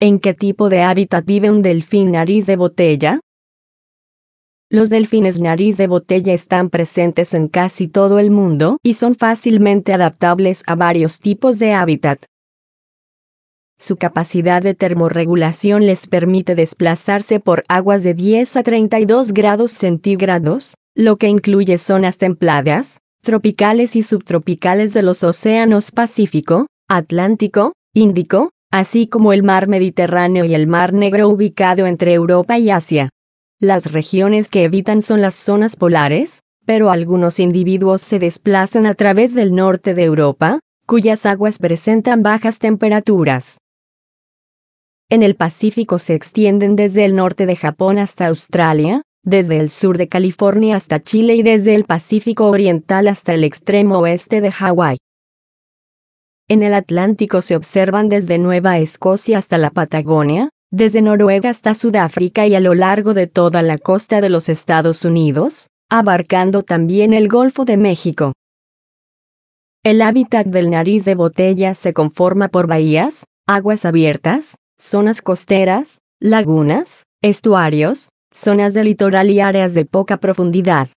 ¿En qué tipo de hábitat vive un delfín nariz de botella? Los delfines nariz de botella están presentes en casi todo el mundo y son fácilmente adaptables a varios tipos de hábitat. Su capacidad de termorregulación les permite desplazarse por aguas de 10 a 32 grados centígrados, lo que incluye zonas templadas, tropicales y subtropicales de los océanos Pacífico, Atlántico, Índico, así como el mar Mediterráneo y el mar Negro ubicado entre Europa y Asia. Las regiones que evitan son las zonas polares, pero algunos individuos se desplazan a través del norte de Europa, cuyas aguas presentan bajas temperaturas. En el Pacífico se extienden desde el norte de Japón hasta Australia, desde el sur de California hasta Chile y desde el Pacífico Oriental hasta el extremo oeste de Hawái. En el Atlántico se observan desde Nueva Escocia hasta la Patagonia, desde Noruega hasta Sudáfrica y a lo largo de toda la costa de los Estados Unidos, abarcando también el Golfo de México. El hábitat del nariz de botella se conforma por bahías, aguas abiertas, zonas costeras, lagunas, estuarios, zonas de litoral y áreas de poca profundidad.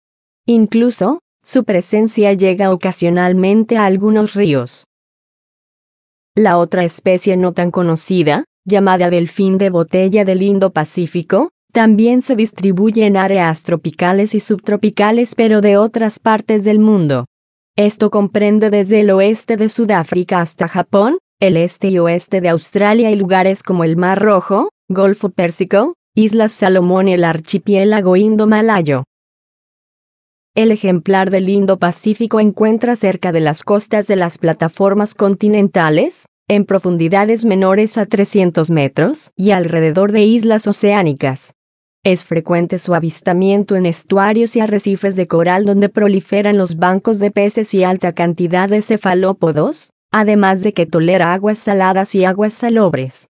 Incluso, su presencia llega ocasionalmente a algunos ríos. La otra especie no tan conocida, llamada delfín de botella del Indo-Pacífico, también se distribuye en áreas tropicales y subtropicales pero de otras partes del mundo. Esto comprende desde el oeste de Sudáfrica hasta Japón, el este y oeste de Australia y lugares como el Mar Rojo, Golfo Pérsico, Islas Salomón y el archipiélago indo-malayo. El ejemplar del Indo-Pacífico encuentra cerca de las costas de las plataformas continentales, en profundidades menores a 300 metros y alrededor de islas oceánicas. Es frecuente su avistamiento en estuarios y arrecifes de coral donde proliferan los bancos de peces y alta cantidad de cefalópodos, además de que tolera aguas saladas y aguas salobres.